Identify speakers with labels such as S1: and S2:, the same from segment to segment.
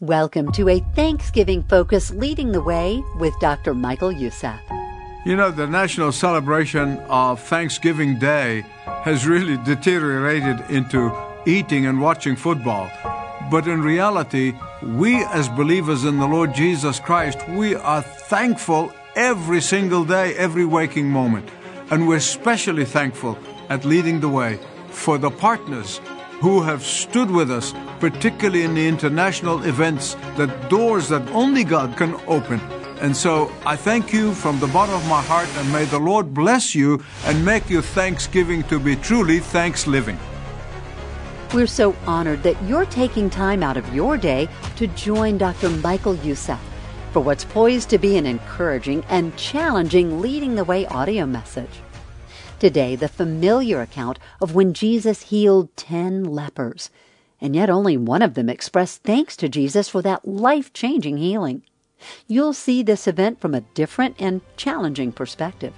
S1: Welcome to a Thanksgiving focus leading the way with Dr. Michael Youssef.
S2: You know, the national celebration of Thanksgiving Day has really deteriorated into eating and watching football. But in reality, we as believers in the Lord Jesus Christ, we are thankful every single day, every waking moment. And we're especially thankful at leading the way for the partners who have stood with us, particularly in the international events, that doors that only God can open. And so I thank you from the bottom of my heart, and may the Lord bless you and make your Thanksgiving to be truly thanks living.
S1: We're so honored that you're taking time out of your day to join Dr. Michael Youssef for what's poised to be an encouraging and challenging leading the way audio message. Today, the familiar account of when Jesus healed 10 lepers, and yet only one of them expressed thanks to Jesus for that life changing healing. You'll see this event from a different and challenging perspective.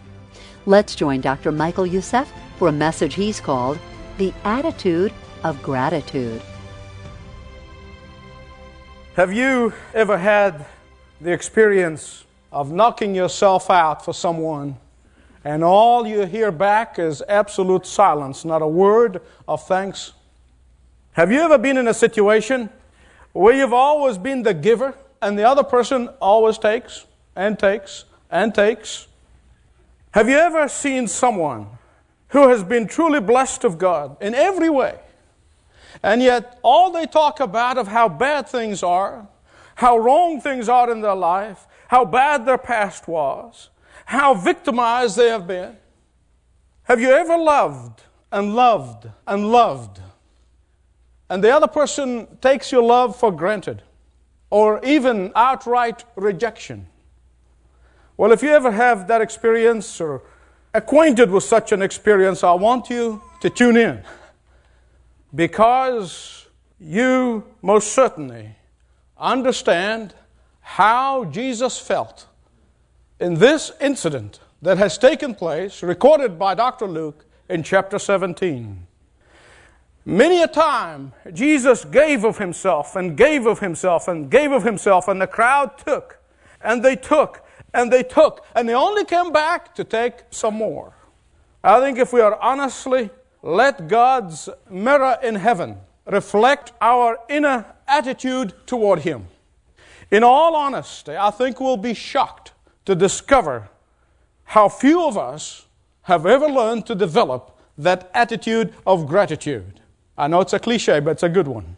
S1: Let's join Dr. Michael Youssef for a message he's called The Attitude of Gratitude.
S3: Have you ever had the experience of knocking yourself out for someone and all you hear back is absolute silence, not a word of thanks. Have you ever been in a situation where you've always been the giver and the other person always takes and takes and takes? Have you ever seen someone who has been truly blessed of God in every way, and yet all they talk about of how bad things are, how wrong things are in their life, how bad their past was, how victimized they have been. Have you ever loved and loved and loved, and the other person takes your love for granted, or even outright rejection? Well, if you ever have that experience or acquainted with such an experience, I want you to tune in because you most certainly understand how Jesus felt in this incident that has taken place, recorded by Dr. Luke in chapter 17. Many a time, Jesus gave of himself and gave of himself and gave of himself, and the crowd took, and they took, and they took, and they only came back to take some more. I think if we are honestly let God's mirror in heaven reflect our inner attitude toward Him, in all honesty, I think we'll be shocked to discover how few of us have ever learned to develop that attitude of gratitude. I know it's a cliche, but it's a good one.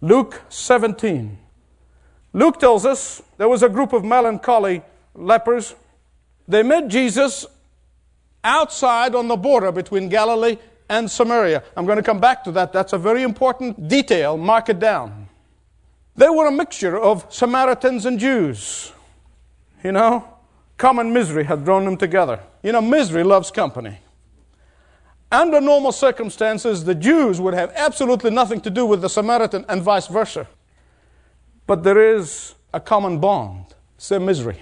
S3: Luke 17. Luke tells us there was a group of melancholy lepers. They met Jesus outside on the border between Galilee and Samaria. I'm going to come back to that. That's a very important detail. Mark it down. They were a mixture of Samaritans and Jews. You know, common misery had drawn them together. You know, misery loves company. Under normal circumstances, the Jews would have absolutely nothing to do with the Samaritan and vice versa. But there is a common bond, their misery.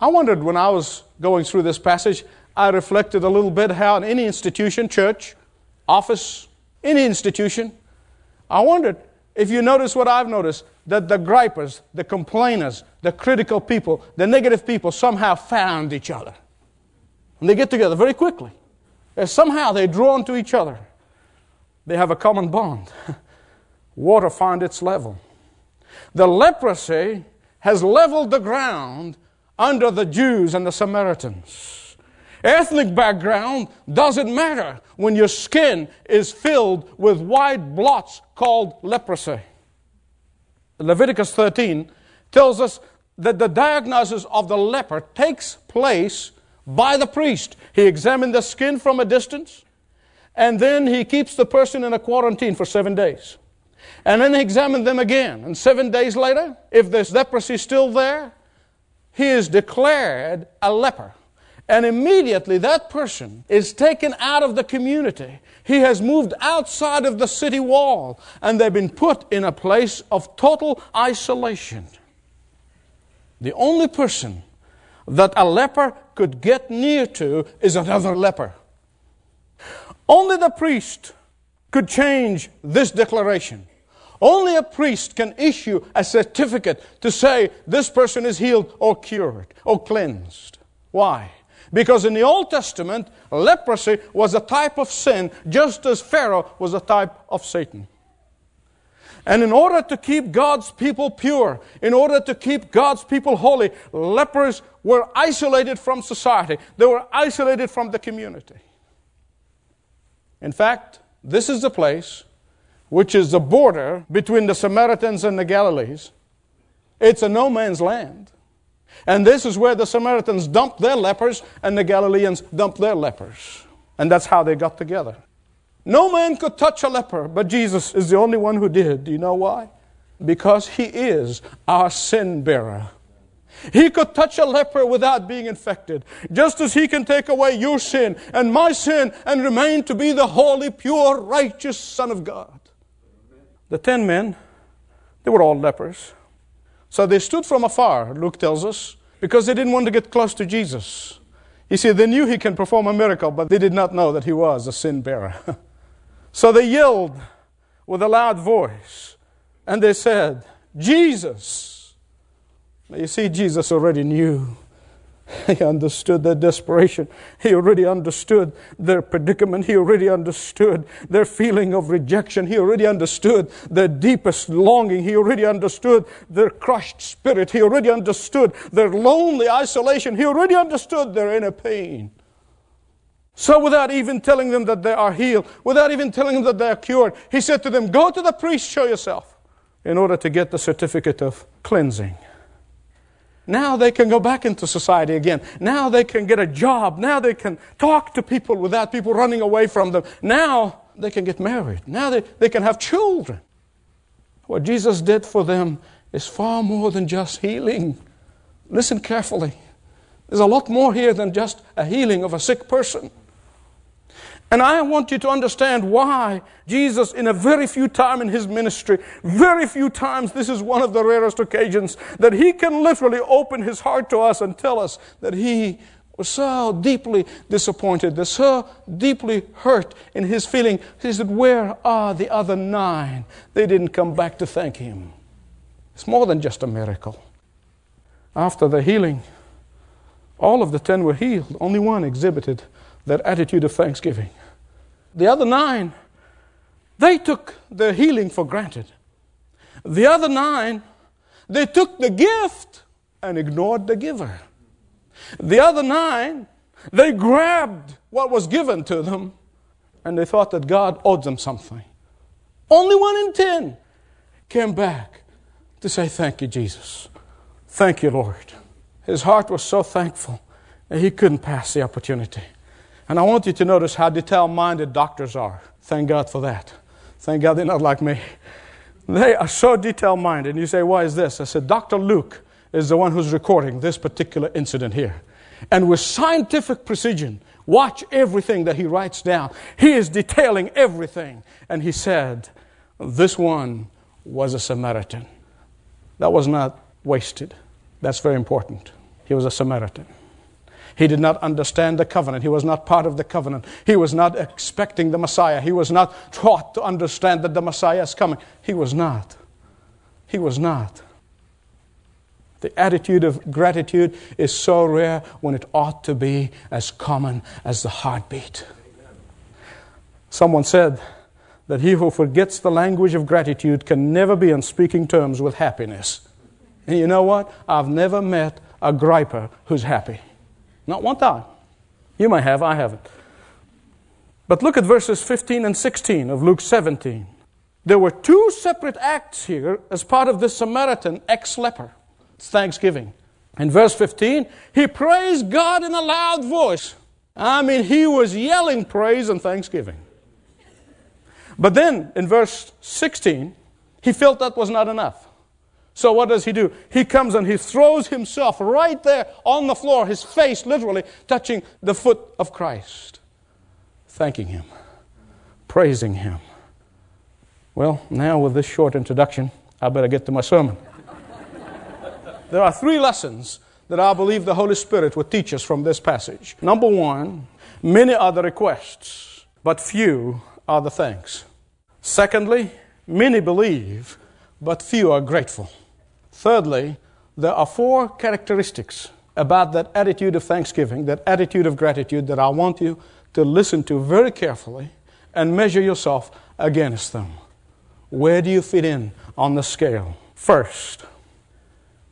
S3: I wondered when I was going through this passage, I reflected a little bit how in any institution, church, office, any institution, I wondered if you notice what I've noticed, that the gripers, the complainers, the critical people, the negative people somehow found each other. And they get together very quickly. And somehow they're drawn to each other. They have a common bond. Water found its level. The leprosy has leveled the ground under the Jews and the Samaritans. Ethnic background doesn't matter when your skin is filled with white blots called leprosy. Leviticus 13 tells us that the diagnosis of the leper takes place by the priest. He examines the skin from a distance, and then he keeps the person in a quarantine for seven days. And then he examines them again. And seven days later, if there's leprosy is still there, he is declared a leper. And immediately that person is taken out of the community. He has moved outside of the city wall and they've been put in a place of total isolation. The only person that a leper could get near to is another leper. Only the priest could change this declaration. Only a priest can issue a certificate to say this person is healed or cured or cleansed. Why? Because in the Old Testament, leprosy was a type of sin, just as Pharaoh was a type of Satan. And in order to keep God's people pure, in order to keep God's people holy, lepers were isolated from society. They were isolated from the community. In fact, this is the place which is the border between the Samaritans and the Galilees. It's a no man's land. And this is where the Samaritans dumped their lepers and the Galileans dumped their lepers. And that's how they got together. No man could touch a leper, but Jesus is the only one who did. Do you know why? Because he is our sin bearer. He could touch a leper without being infected, just as he can take away your sin and my sin and remain to be the holy, pure, righteous Son of God. The ten men, they were all lepers. So they stood from afar, Luke tells us, because they didn't want to get close to Jesus. You see, they knew he can perform a miracle, but they did not know that he was a sin bearer. So they yelled with a loud voice and they said, Jesus. Now you see, Jesus already knew. He understood their desperation. He already understood their predicament. He already understood their feeling of rejection. He already understood their deepest longing. He already understood their crushed spirit. He already understood their lonely isolation. He already understood their inner pain. So, without even telling them that they are healed, without even telling them that they are cured, he said to them, Go to the priest, show yourself, in order to get the certificate of cleansing. Now they can go back into society again. Now they can get a job. Now they can talk to people without people running away from them. Now they can get married. Now they, they can have children. What Jesus did for them is far more than just healing. Listen carefully. There's a lot more here than just a healing of a sick person. And I want you to understand why Jesus, in a very few times in his ministry, very few times, this is one of the rarest occasions, that he can literally open his heart to us and tell us that he was so deeply disappointed, that so deeply hurt in his feeling. He said, Where are the other nine? They didn't come back to thank him. It's more than just a miracle. After the healing, all of the ten were healed, only one exhibited that attitude of thanksgiving. The other nine, they took the healing for granted. The other nine, they took the gift and ignored the giver. The other nine, they grabbed what was given to them and they thought that God owed them something. Only one in ten came back to say, Thank you, Jesus. Thank you, Lord. His heart was so thankful that he couldn't pass the opportunity. And I want you to notice how detail minded doctors are. Thank God for that. Thank God they're not like me. They are so detail minded. And you say, why is this? I said, Dr. Luke is the one who's recording this particular incident here. And with scientific precision, watch everything that he writes down. He is detailing everything. And he said, This one was a Samaritan. That was not wasted. That's very important. He was a Samaritan. He did not understand the covenant. He was not part of the covenant. He was not expecting the Messiah. He was not taught to understand that the Messiah is coming. He was not. He was not. The attitude of gratitude is so rare when it ought to be as common as the heartbeat. Someone said that he who forgets the language of gratitude can never be on speaking terms with happiness. And you know what? I've never met a griper who's happy. Not one time. You may have, I haven't. But look at verses 15 and 16 of Luke 17. There were two separate acts here as part of the Samaritan ex leper. It's Thanksgiving. In verse 15, he praised God in a loud voice. I mean, he was yelling praise and thanksgiving. But then in verse 16, he felt that was not enough. So what does he do? He comes and he throws himself right there on the floor, his face literally touching the foot of Christ, thanking him, praising him. Well, now with this short introduction, I better get to my sermon. there are three lessons that I believe the Holy Spirit would teach us from this passage. Number one, many are the requests, but few are the thanks. Secondly, Many believe, but few are grateful. Thirdly, there are four characteristics about that attitude of thanksgiving, that attitude of gratitude, that I want you to listen to very carefully and measure yourself against them. Where do you fit in on the scale? First,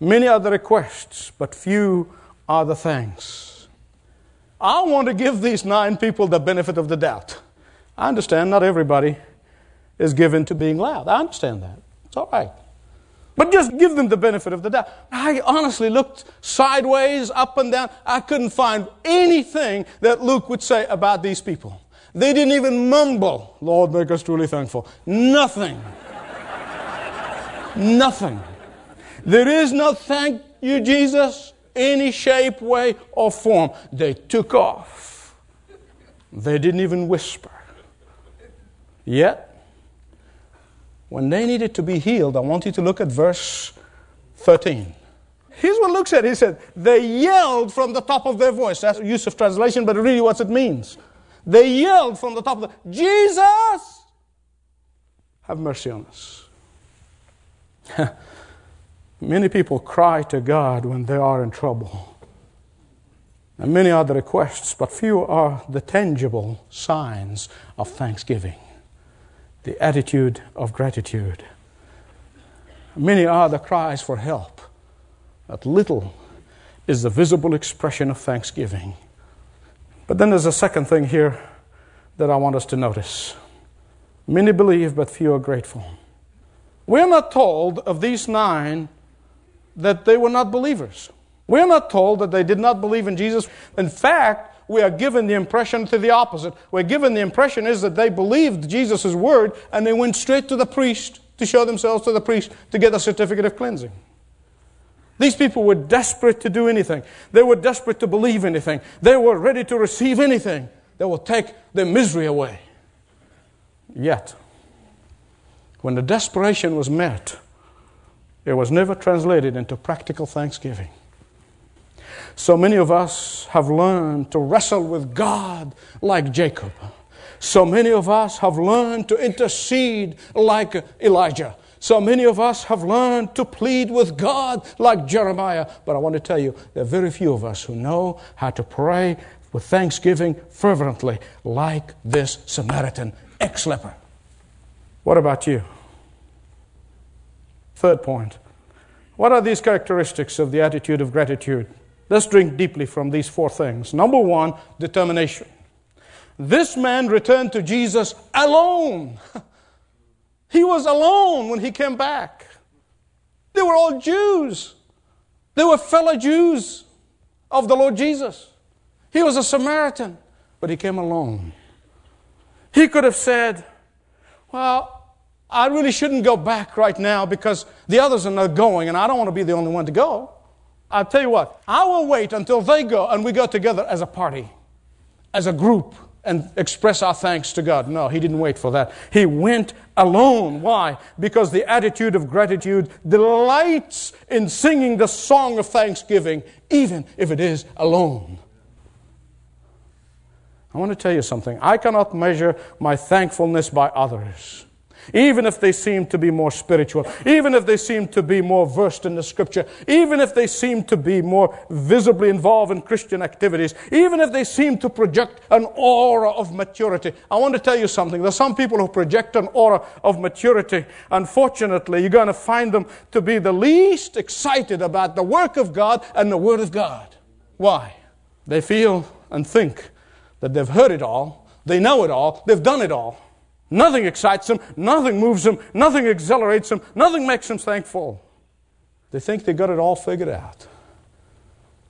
S3: many are the requests, but few are the thanks. I want to give these nine people the benefit of the doubt. I understand not everybody is given to being loud. I understand that. It's all right. But just give them the benefit of the doubt. I honestly looked sideways, up and down. I couldn't find anything that Luke would say about these people. They didn't even mumble, Lord, make us truly thankful. Nothing. Nothing. There is no thank you, Jesus, any shape, way, or form. They took off. They didn't even whisper. Yet, when they needed to be healed, I want you to look at verse 13. Here's what Luke said. He said, They yelled from the top of their voice. That's use of translation, but really what it means. They yelled from the top of the Jesus, have mercy on us. many people cry to God when they are in trouble. And many are the requests, but few are the tangible signs of thanksgiving the attitude of gratitude. Many are the cries for help, but little is the visible expression of thanksgiving. But then there's a second thing here that I want us to notice. Many believe, but few are grateful. We're not told of these nine that they were not believers. We're not told that they did not believe in Jesus. In fact, we are given the impression to the opposite. We're given the impression is that they believed Jesus' word and they went straight to the priest to show themselves to the priest to get a certificate of cleansing. These people were desperate to do anything. They were desperate to believe anything. They were ready to receive anything that will take their misery away. Yet, when the desperation was met, it was never translated into practical thanksgiving. So many of us have learned to wrestle with God like Jacob. So many of us have learned to intercede like Elijah. So many of us have learned to plead with God like Jeremiah. But I want to tell you, there are very few of us who know how to pray with thanksgiving fervently like this Samaritan ex leper. What about you? Third point. What are these characteristics of the attitude of gratitude? Let's drink deeply from these four things. Number one, determination. This man returned to Jesus alone. He was alone when he came back. They were all Jews. They were fellow Jews of the Lord Jesus. He was a Samaritan, but he came alone. He could have said, Well, I really shouldn't go back right now because the others are not going, and I don't want to be the only one to go. I'll tell you what, I will wait until they go and we go together as a party, as a group, and express our thanks to God. No, he didn't wait for that. He went alone. Why? Because the attitude of gratitude delights in singing the song of thanksgiving, even if it is alone. I want to tell you something. I cannot measure my thankfulness by others even if they seem to be more spiritual, even if they seem to be more versed in the scripture, even if they seem to be more visibly involved in Christian activities, even if they seem to project an aura of maturity. I want to tell you something. There's some people who project an aura of maturity. Unfortunately, you're going to find them to be the least excited about the work of God and the Word of God. Why? They feel and think that they've heard it all, they know it all, they've done it all. Nothing excites them, nothing moves them, nothing exhilarates them, nothing makes them thankful. They think they got it all figured out.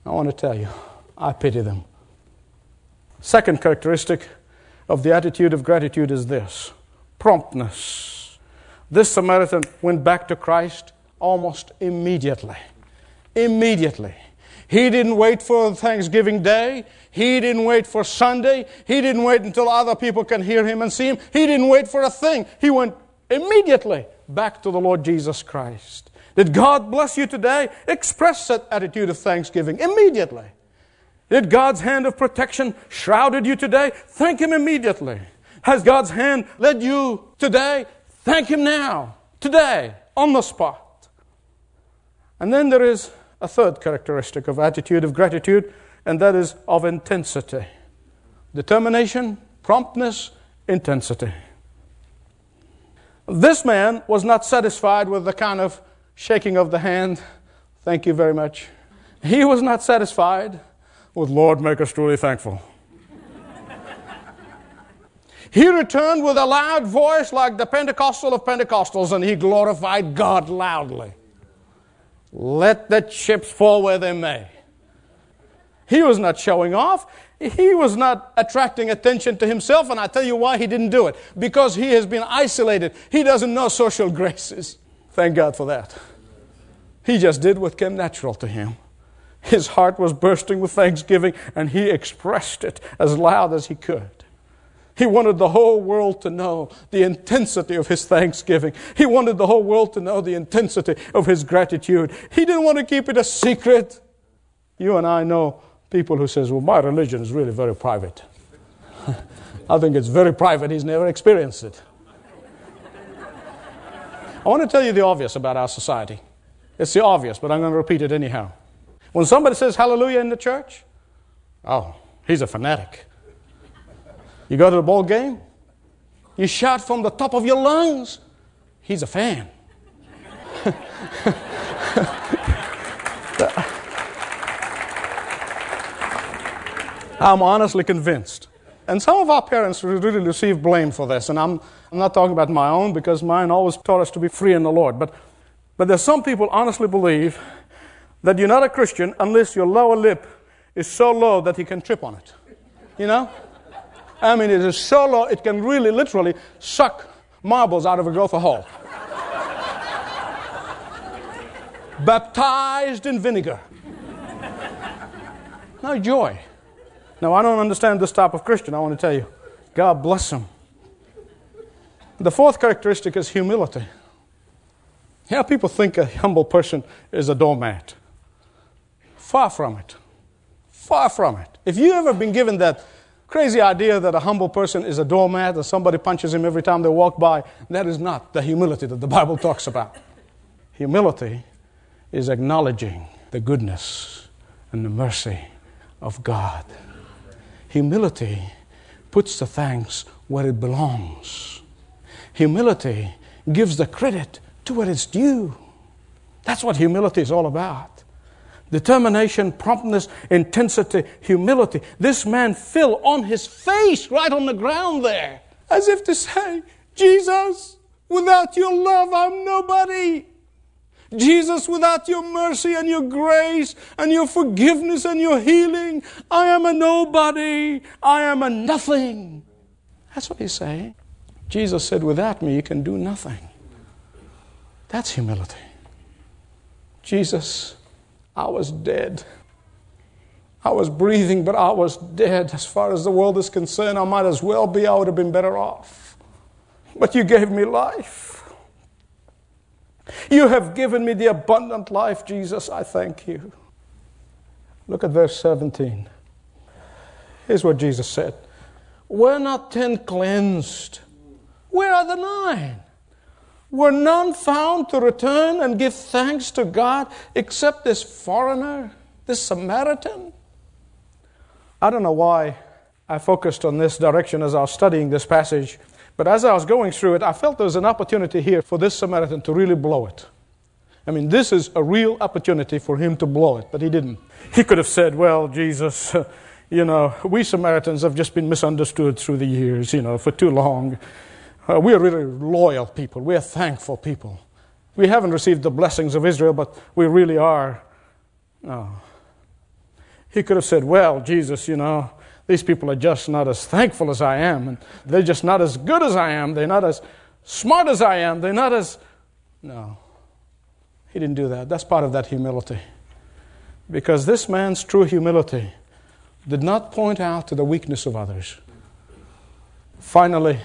S3: I want to tell you, I pity them. Second characteristic of the attitude of gratitude is this promptness. This Samaritan went back to Christ almost immediately. Immediately. He didn't wait for Thanksgiving Day. He didn't wait for Sunday. He didn't wait until other people can hear him and see him. He didn't wait for a thing. He went immediately back to the Lord Jesus Christ. Did God bless you today? Express that attitude of thanksgiving immediately. Did God's hand of protection shrouded you today? Thank Him immediately. Has God's hand led you today? Thank Him now, today, on the spot. And then there is a third characteristic of attitude of gratitude, and that is of intensity determination, promptness, intensity. This man was not satisfied with the kind of shaking of the hand, thank you very much. He was not satisfied with, Lord, make us truly thankful. he returned with a loud voice like the Pentecostal of Pentecostals, and he glorified God loudly. Let the chips fall where they may. He was not showing off. He was not attracting attention to himself, and I tell you why he didn't do it. Because he has been isolated. He doesn't know social graces. Thank God for that. He just did what came natural to him. His heart was bursting with thanksgiving, and he expressed it as loud as he could. He wanted the whole world to know the intensity of his thanksgiving. He wanted the whole world to know the intensity of his gratitude. He didn't want to keep it a secret. You and I know people who says, "Well, my religion is really very private." I think it's very private. He's never experienced it. I want to tell you the obvious about our society. It's the obvious, but I'm going to repeat it anyhow. When somebody says hallelujah in the church, oh, he's a fanatic. You go to the ball game, you shout from the top of your lungs, he's a fan. I'm honestly convinced. And some of our parents really receive blame for this. And I'm, I'm not talking about my own because mine always taught us to be free in the Lord. But, but there's some people honestly believe that you're not a Christian unless your lower lip is so low that he can trip on it. You know? I mean, it is so low, it can really, literally suck marbles out of a gopher hole. Baptized in vinegar. No joy. Now, I don't understand this type of Christian, I want to tell you. God bless him. The fourth characteristic is humility. Yeah, people think a humble person is a doormat. Far from it. Far from it. If you ever been given that crazy idea that a humble person is a doormat and somebody punches him every time they walk by, that is not the humility that the Bible talks about. Humility is acknowledging the goodness and the mercy of God. Humility puts the thanks where it belongs. Humility gives the credit to where it's due. That's what humility is all about. Determination, promptness, intensity, humility. This man fell on his face right on the ground there, as if to say, Jesus, without your love, I'm nobody. Jesus, without your mercy and your grace and your forgiveness and your healing, I am a nobody. I am a nothing. That's what he's saying. Jesus said, Without me, you can do nothing. That's humility. Jesus, I was dead. I was breathing, but I was dead. As far as the world is concerned, I might as well be. I would have been better off. But you gave me life. You have given me the abundant life, Jesus. I thank you. Look at verse 17. Here's what Jesus said Were not ten cleansed? Where are the nine? Were none found to return and give thanks to God except this foreigner, this Samaritan? I don't know why I focused on this direction as I was studying this passage. But as I was going through it, I felt there was an opportunity here for this Samaritan to really blow it. I mean, this is a real opportunity for him to blow it, but he didn't. He could have said, Well, Jesus, you know, we Samaritans have just been misunderstood through the years, you know, for too long. Uh, we are really loyal people. We are thankful people. We haven't received the blessings of Israel, but we really are. No. He could have said, Well, Jesus, you know, these people are just not as thankful as I am, and they're just not as good as I am, they're not as smart as I am, they're not as. No. He didn't do that. That's part of that humility. Because this man's true humility did not point out to the weakness of others. Finally,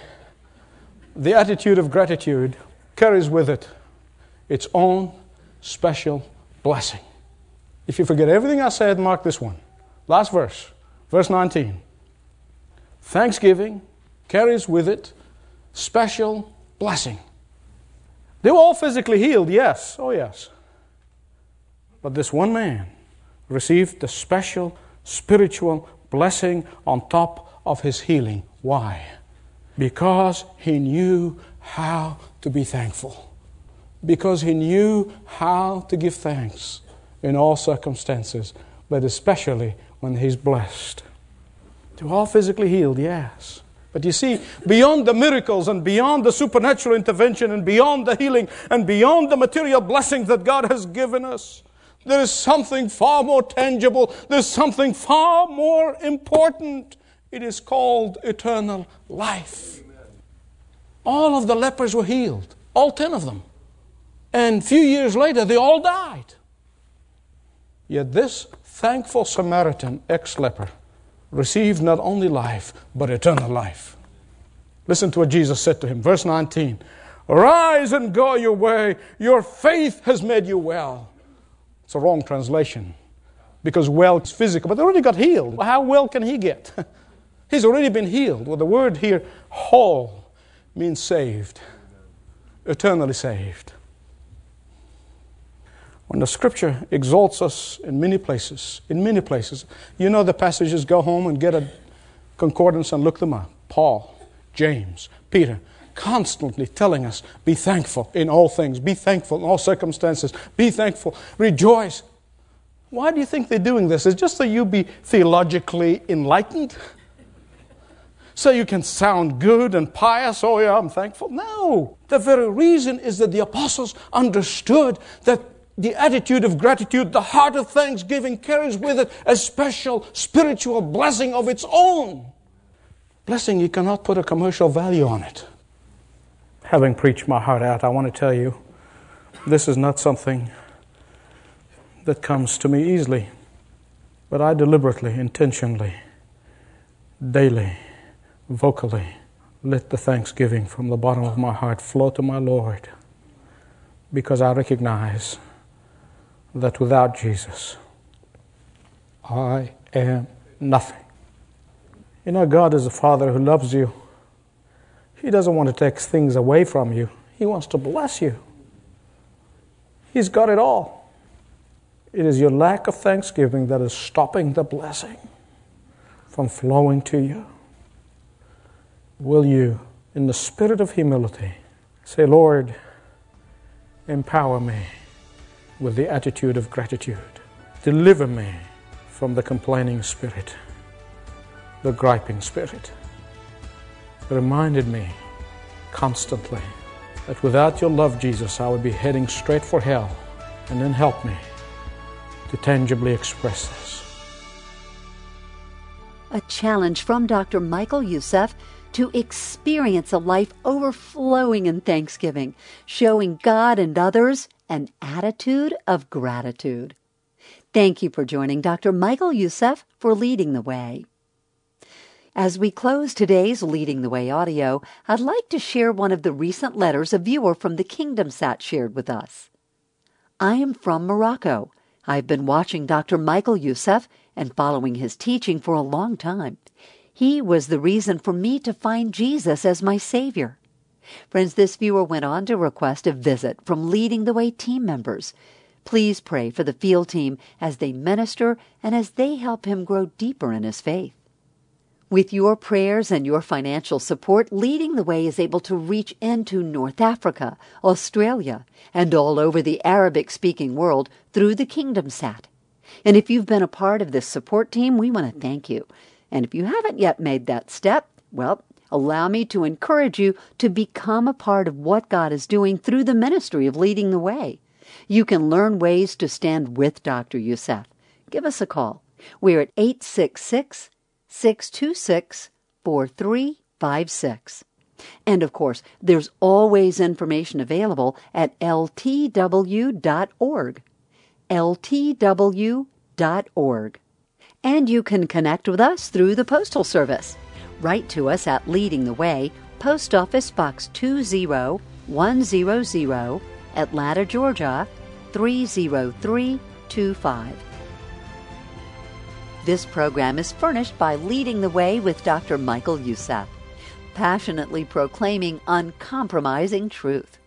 S3: the attitude of gratitude carries with it its own special blessing. If you forget everything I said, mark this one. Last verse. Verse 19 Thanksgiving carries with it special blessing. They were all physically healed, yes. Oh, yes. But this one man received the special spiritual blessing on top of his healing. Why? Because he knew how to be thankful. Because he knew how to give thanks in all circumstances, but especially when he's blessed. Were all physically healed, yes. But you see, beyond the miracles and beyond the supernatural intervention and beyond the healing and beyond the material blessings that God has given us, there is something far more tangible. There's something far more important. It is called eternal life. All of the lepers were healed, all 10 of them. And a few years later, they all died. Yet this thankful Samaritan, ex leper, received not only life, but eternal life. Listen to what Jesus said to him. Verse 19 Arise and go your way. Your faith has made you well. It's a wrong translation because well is physical, but they already got healed. How well can he get? He's already been healed. Well, the word here, whole, means saved, eternally saved. When the scripture exalts us in many places, in many places, you know the passages, go home and get a concordance and look them up. Paul, James, Peter, constantly telling us be thankful in all things, be thankful in all circumstances, be thankful, rejoice. Why do you think they're doing this? Is just so you be theologically enlightened? So you can sound good and pious, oh yeah, I'm thankful? No. The very reason is that the apostles understood that the attitude of gratitude, the heart of thanksgiving carries with it a special spiritual blessing of its own. Blessing, you cannot put a commercial value on it having preached my heart out, I want to tell you this is not something that comes to me easily, but I deliberately, intentionally, daily, vocally let the thanksgiving from the bottom of my heart flow to my Lord because I recognize that without Jesus, I am nothing. You know, God is a Father who loves you he doesn't want to take things away from you, He wants to bless you. He's got it all. It is your lack of thanksgiving that is stopping the blessing from flowing to you. Will you, in the spirit of humility, say, Lord, empower me with the attitude of gratitude. Deliver me from the complaining spirit, the griping spirit reminded me constantly that without your love, Jesus, I would be heading straight for hell. And then help me to tangibly express this.
S1: A challenge from Dr. Michael Youssef to experience a life overflowing in thanksgiving, showing God and others an attitude of gratitude. Thank you for joining Dr. Michael Youssef for leading the way. As we close today's Leading the Way audio, I'd like to share one of the recent letters a viewer from the Kingdom Sat shared with us. I am from Morocco. I've been watching Dr. Michael Youssef and following his teaching for a long time. He was the reason for me to find Jesus as my Savior. Friends, this viewer went on to request a visit from Leading the Way team members. Please pray for the field team as they minister and as they help him grow deeper in his faith. With your prayers and your financial support, Leading the Way is able to reach into North Africa, Australia, and all over the Arabic speaking world through the Kingdom Sat. And if you've been a part of this support team, we want to thank you. And if you haven't yet made that step, well, allow me to encourage you to become a part of what God is doing through the ministry of Leading the Way. You can learn ways to stand with Dr. Youssef. Give us a call. We're at 866 626 4356. And of course, there's always information available at ltw.org. ltw.org. And you can connect with us through the Postal Service. Write to us at Leading the Way, Post Office Box 20100, Atlanta, Georgia 30325. This program is furnished by Leading the Way with Dr. Michael Youssef, passionately proclaiming uncompromising truth.